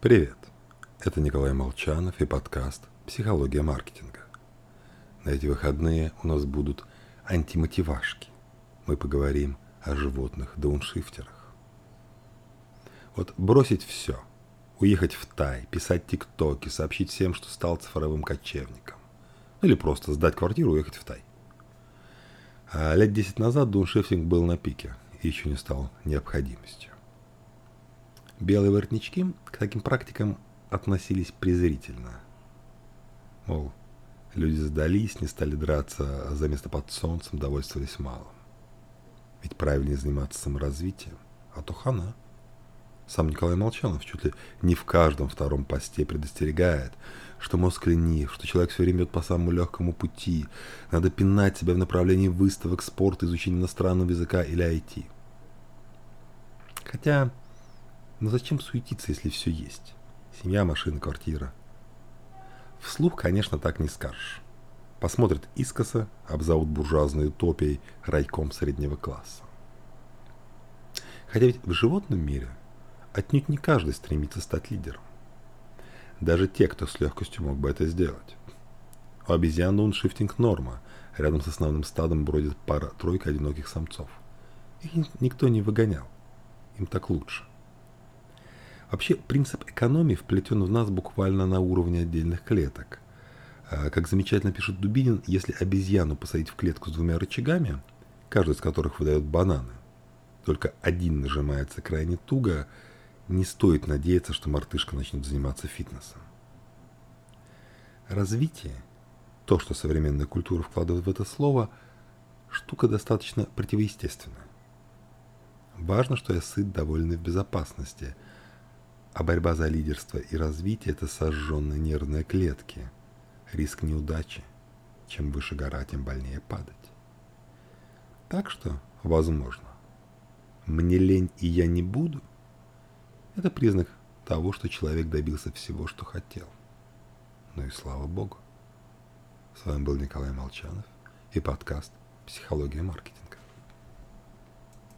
Привет! Это Николай Молчанов и подкаст «Психология маркетинга». На эти выходные у нас будут антимотивашки. Мы поговорим о животных-дауншифтерах. Вот бросить все, уехать в Тай, писать тиктоки, сообщить всем, что стал цифровым кочевником. Или просто сдать квартиру и уехать в Тай. А лет 10 назад дауншифтинг был на пике и еще не стал необходимостью. Белые воротнички к таким практикам относились презрительно. Мол, люди сдались, не стали драться, а за место под солнцем довольствовались малым. Ведь правильнее заниматься саморазвитием, а то хана. Сам Николай Молчанов чуть ли не в каждом втором посте предостерегает, что мозг ленив, что человек все время идет по самому легкому пути, надо пинать себя в направлении выставок, спорта, изучения иностранного языка или IT. Хотя, ну зачем суетиться, если все есть? Семья, машина, квартира. Вслух, конечно, так не скажешь. Посмотрят искоса, обзовут буржуазной утопией райком среднего класса. Хотя ведь в животном мире отнюдь не каждый стремится стать лидером. Даже те, кто с легкостью мог бы это сделать. У обезьян дауншифтинг норма. Рядом с основным стадом бродит пара-тройка одиноких самцов. Их никто не выгонял. Им так лучше. Вообще, принцип экономии вплетен в нас буквально на уровне отдельных клеток. А, как замечательно пишет Дубинин, если обезьяну посадить в клетку с двумя рычагами, каждый из которых выдает бананы, только один нажимается крайне туго, не стоит надеяться, что мартышка начнет заниматься фитнесом. Развитие, то, что современная культура вкладывает в это слово, штука достаточно противоестественная. Важно, что я сыт, довольный в безопасности, а борьба за лидерство и развитие – это сожженные нервные клетки, риск неудачи. Чем выше гора, тем больнее падать. Так что, возможно, мне лень и я не буду, это признак того, что человек добился всего, что хотел. Ну и слава Богу. С вами был Николай Молчанов и подкаст «Психология маркетинга».